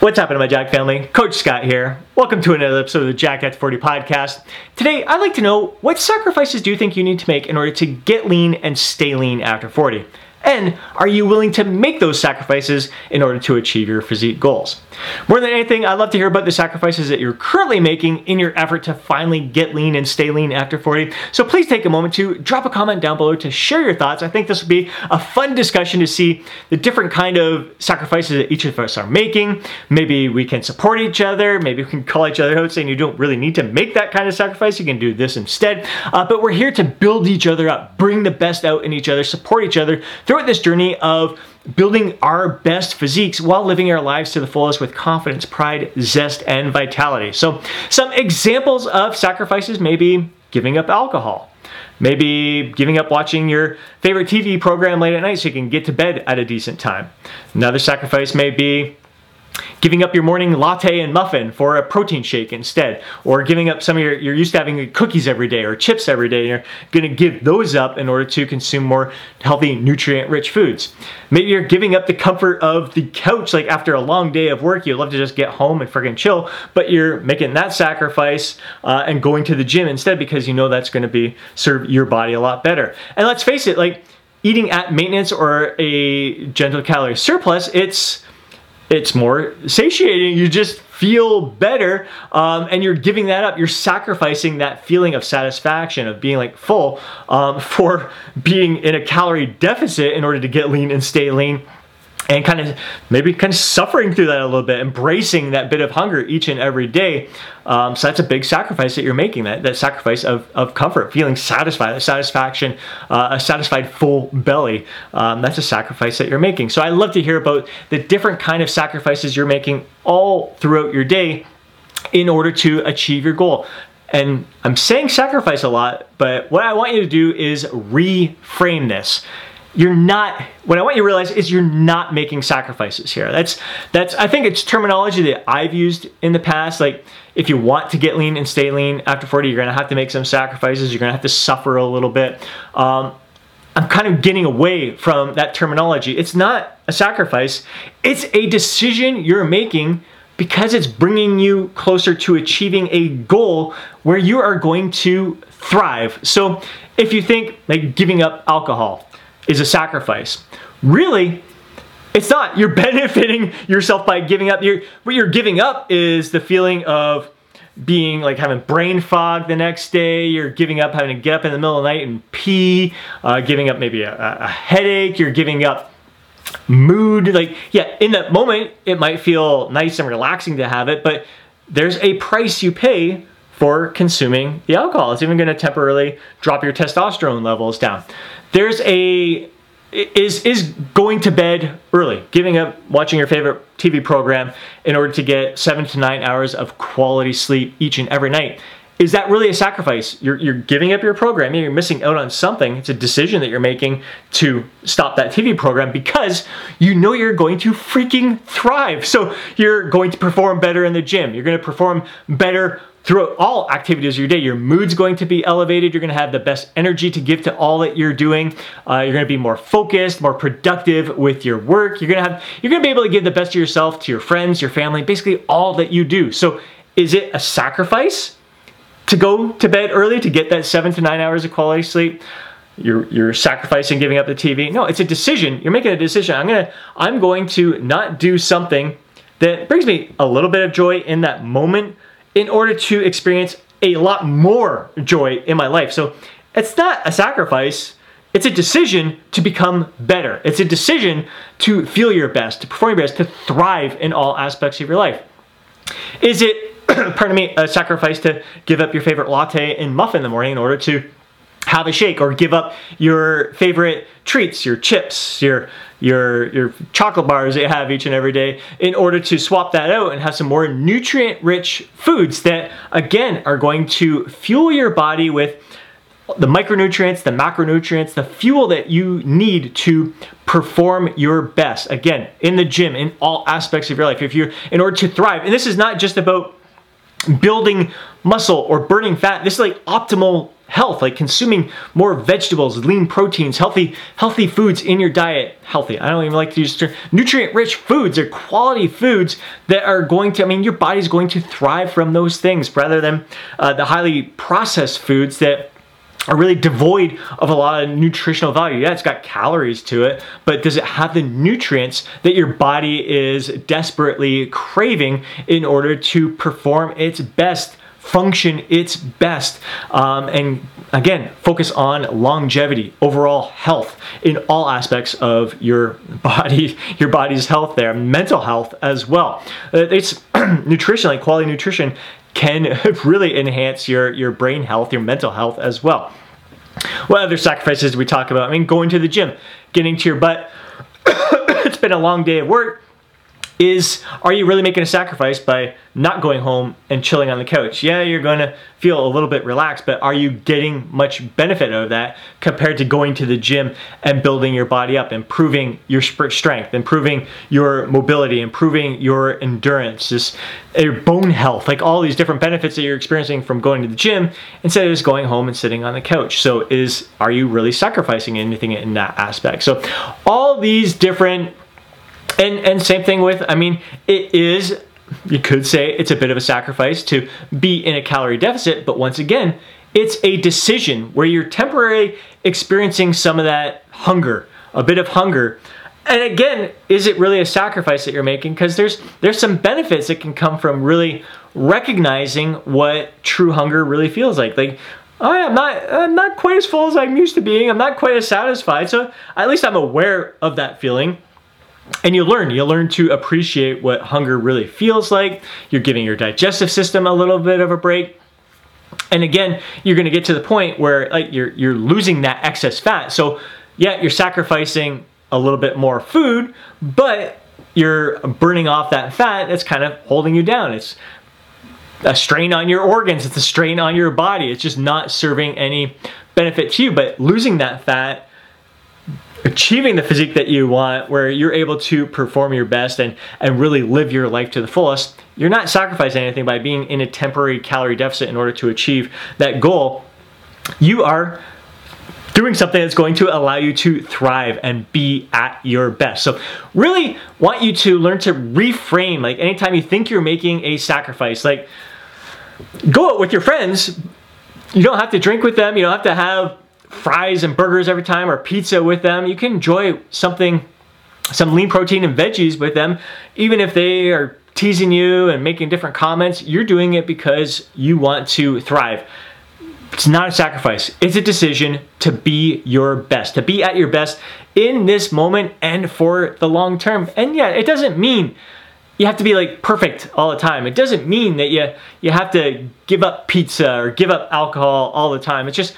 What's happening, my Jacked family? Coach Scott here. Welcome to another episode of the Jacked at 40 podcast. Today, I'd like to know what sacrifices do you think you need to make in order to get lean and stay lean after 40? And are you willing to make those sacrifices in order to achieve your physique goals? More than anything, I'd love to hear about the sacrifices that you're currently making in your effort to finally get lean and stay lean after 40. So please take a moment to drop a comment down below to share your thoughts. I think this will be a fun discussion to see the different kind of sacrifices that each of us are making. Maybe we can support each other. Maybe we can call each other out saying you don't really need to make that kind of sacrifice. You can do this instead. Uh, but we're here to build each other up, bring the best out in each other, support each other throughout this journey of building our best physiques while living our lives to the fullest with confidence, pride, zest, and vitality. So, some examples of sacrifices may be giving up alcohol. Maybe giving up watching your favorite TV program late at night so you can get to bed at a decent time. Another sacrifice may be giving up your morning latte and muffin for a protein shake instead, or giving up some of your, you're used to having cookies every day or chips every day, and you're to give those up in order to consume more healthy, nutrient rich foods. Maybe you're giving up the comfort of the couch, like after a long day of work, you'd love to just get home and freaking chill, but you're making that sacrifice uh, and going to the gym instead because you know that's to be serve your body a lot better. And let's face it, like eating at maintenance or a gentle calorie surplus, it's it's more satiating. You just feel better um, and you're giving that up. You're sacrificing that feeling of satisfaction, of being like full, um, for being in a calorie deficit in order to get lean and stay lean and kind of maybe kind of suffering through that a little bit, embracing that bit of hunger each and every day. Um, so that's a big sacrifice that you're making. That that sacrifice of, of comfort, feeling satisfied, a satisfaction, uh, a satisfied full belly. Um, that's a sacrifice that you're making. So I love to hear about the different kind of sacrifices you're making all throughout your day in order to achieve your goal. And I'm saying sacrifice a lot, but what I want you to do is reframe this you're not what i want you to realize is you're not making sacrifices here. That's that's i think it's terminology that i've used in the past. Like if you want to get lean and stay lean after 40 you're going to have to make some sacrifices. You're going to have to suffer a little bit. Um, i'm kind of getting away from that terminology. It's not a sacrifice. It's a decision you're making because it's bringing you closer to achieving a goal where you are going to thrive. So if you think like giving up alcohol is a sacrifice. Really, it's not. You're benefiting yourself by giving up. You're, what you're giving up is the feeling of being like having brain fog the next day. You're giving up having to get up in the middle of the night and pee, uh, giving up maybe a, a headache. You're giving up mood. Like, yeah, in that moment, it might feel nice and relaxing to have it, but there's a price you pay for consuming the alcohol. It's even going to temporarily drop your testosterone levels down. There's a is is going to bed early, giving up watching your favorite TV program in order to get 7 to 9 hours of quality sleep each and every night. Is that really a sacrifice? You're, you're giving up your program, you're missing out on something. It's a decision that you're making to stop that TV program because you know you're going to freaking thrive. So you're going to perform better in the gym, you're going to perform better throughout all activities of your day. Your mood's going to be elevated. You're going to have the best energy to give to all that you're doing. Uh, you're going to be more focused, more productive with your work. You're going to have, you're going to be able to give the best of yourself to your friends, your family, basically all that you do. So, is it a sacrifice to go to bed early to get that seven to nine hours of quality sleep? You're, you're sacrificing giving up the TV. No, it's a decision. You're making a decision. I'm gonna I'm going to not do something that brings me a little bit of joy in that moment in order to experience a lot more joy in my life. So it's not a sacrifice. It's a decision to become better. It's a decision to feel your best, to perform your best, to thrive in all aspects of your life. Is it, pardon me, a sacrifice to give up your favorite latte and muffin in the morning in order to have a shake or give up your favorite treats, your chips, your your your chocolate bars that you have each and every day in order to swap that out and have some more nutrient rich foods that again are going to fuel your body with the micronutrients, the macronutrients, the fuel that you need to perform your best. Again, in the gym, in all aspects of your life. If you're in order to thrive, and this is not just about building muscle or burning fat. This is like optimal health, like consuming more vegetables, lean proteins, healthy healthy foods in your diet. Healthy. I don't even like to use term. Nutrient rich foods or quality foods that are going to. I mean, your body's going to thrive from those things rather than uh, the highly processed foods that are really devoid of a lot of nutritional value. Yeah, it's got calories to it, but does it have the nutrients that your body is desperately craving in order to perform its best? Function its best um, and again focus on longevity overall health in all aspects of your body your body's health there mental health as well uh, it's nutrition like quality nutrition can really enhance your, your brain health, your mental health as well. What other sacrifices do we talk about? I mean, going to the gym, getting to your butt. it's been a long day of work is are you really making a sacrifice by not going home and chilling on the couch? Yeah, you're going to feel a little bit relaxed, but are you getting much benefit out of that compared to going to the gym and building your body up, improving your strength, improving your mobility, improving your endurance, just uh, your bone health, like all these different benefits that you're experiencing from going to the gym instead of just going home and sitting on the couch. So is are you really sacrificing anything in that aspect? So all these different and and same thing with, I mean, it is you could say it's a bit of a sacrifice to be in a calorie deficit, but once again, it's a decision where you're temporarily experiencing some of that hunger, a bit of hunger. And again, is it really a sacrifice that you're making? Because there's there's some benefits that can come from really recognizing what true hunger really feels like. Like, oh, I'm not I'm not quite as full as I'm used to being. I'm not quite as satisfied. So at least I'm aware of that feeling and you learn you learn to appreciate what hunger really feels like. You're giving your digestive system a little bit of a break. And again you're going to get to the point where like you're you're losing that excess fat. So yeah you're sacrificing a little bit more food but you're burning off that fat that's kind of holding you down. It's a strain on your organs. It's a strain on your body. It's just not serving any benefit to you. But losing that fat achieving the physique that you want where you're able to perform your best and, and really live your life to the fullest, you're not sacrificing anything by being in a temporary calorie deficit in order to achieve that goal. You are doing something that's going to allow you to thrive and be at your best. So, really want you to learn to reframe like anytime you think you're making a sacrifice, like go out with your friends. You don't have to drink with them, you don't have to have fries and burgers every time or pizza with them. You can enjoy something, some lean protein and veggies with them, even if they are teasing you and making different comments. You're doing it because you want to thrive. It's not a sacrifice. It's a decision to be your best, to be at your best in this moment and for the long term. And yeah, it doesn't mean you have to be like perfect all the time. It doesn't mean that you you have to give up pizza or give up alcohol all the time. It's just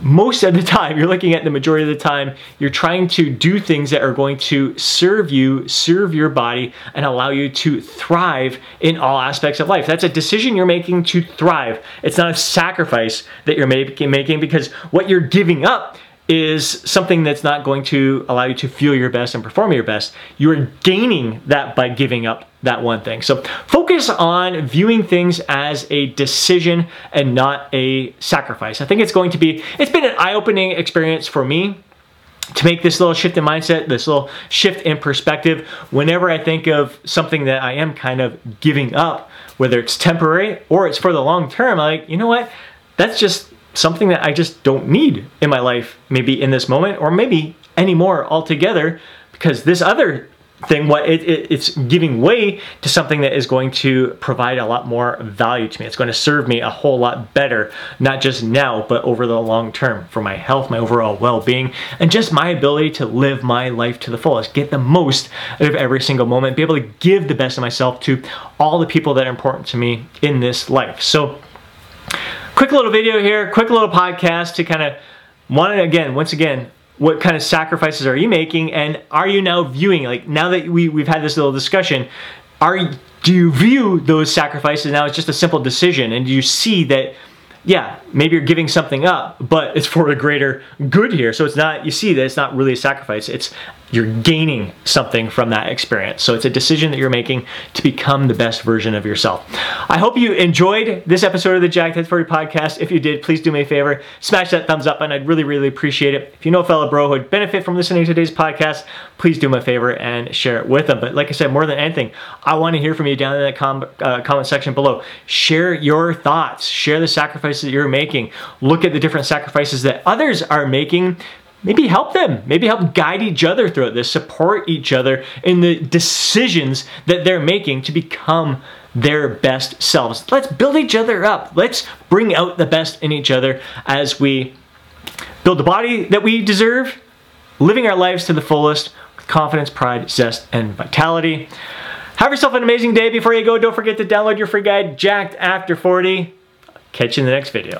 most of the time, you're looking at the majority of the time, you're trying to do things that are going to serve you, serve your body, and allow you to thrive in all aspects of life. That's a decision you're making to thrive. It's not a sacrifice that you're making because what you're giving up is something that's not going to allow you to feel your best and perform your best. You're gaining that by giving up that one thing. So focus on viewing things as a decision and not a sacrifice. I think it's going to be, it's been an eye opening experience for me to make this little shift in mindset, this little shift in perspective. Whenever I think of something that I am kind of giving up, whether it's temporary or it's for the long term, I'm like, you know what? That's just something that I just don't need in my life, maybe in this moment, or maybe anymore altogether, because this other thing, what it, it, it's giving way to something that is going to provide a lot more value to me. It's going to serve me a whole lot better, not just now, but over the long term for my health, my overall well-being, and just my ability to live my life to the fullest, get the most out of every single moment, be able to give the best of myself to all the people that are important to me in this life. So quick little video here, quick little podcast to kind of want again, once again, what kind of sacrifices are you making and are you now viewing like now that we, we've had this little discussion are do you view those sacrifices now as just a simple decision and do you see that yeah maybe you're giving something up but it's for a greater good here. So it's not you see that it's not really a sacrifice it's you're gaining something from that experience. So it's a decision that you're making to become the best version of yourself. I hope you enjoyed this episode of the at 40 podcast. If you did, please do me a favor, smash that thumbs up, and I'd really, really appreciate it. If you know a fellow bro who would benefit from listening to today's podcast, please do me a favor and share it with them. But like I said, more than anything, I want to hear from you down in the com- uh, comment section below. Share your thoughts, share the sacrifices that you're making, look at the different sacrifices that others are making maybe help them, maybe help guide each other throughout this, support each other in the decisions that they're making to become their best selves. Let's build each other up. Let's bring out the best in each other as we build the body that we deserve, living our lives to the fullest with confidence, pride, zest, and vitality. Have yourself an amazing day. Before you go, don't forget to download your free guide, Jacked After 40. Catch you in the next video.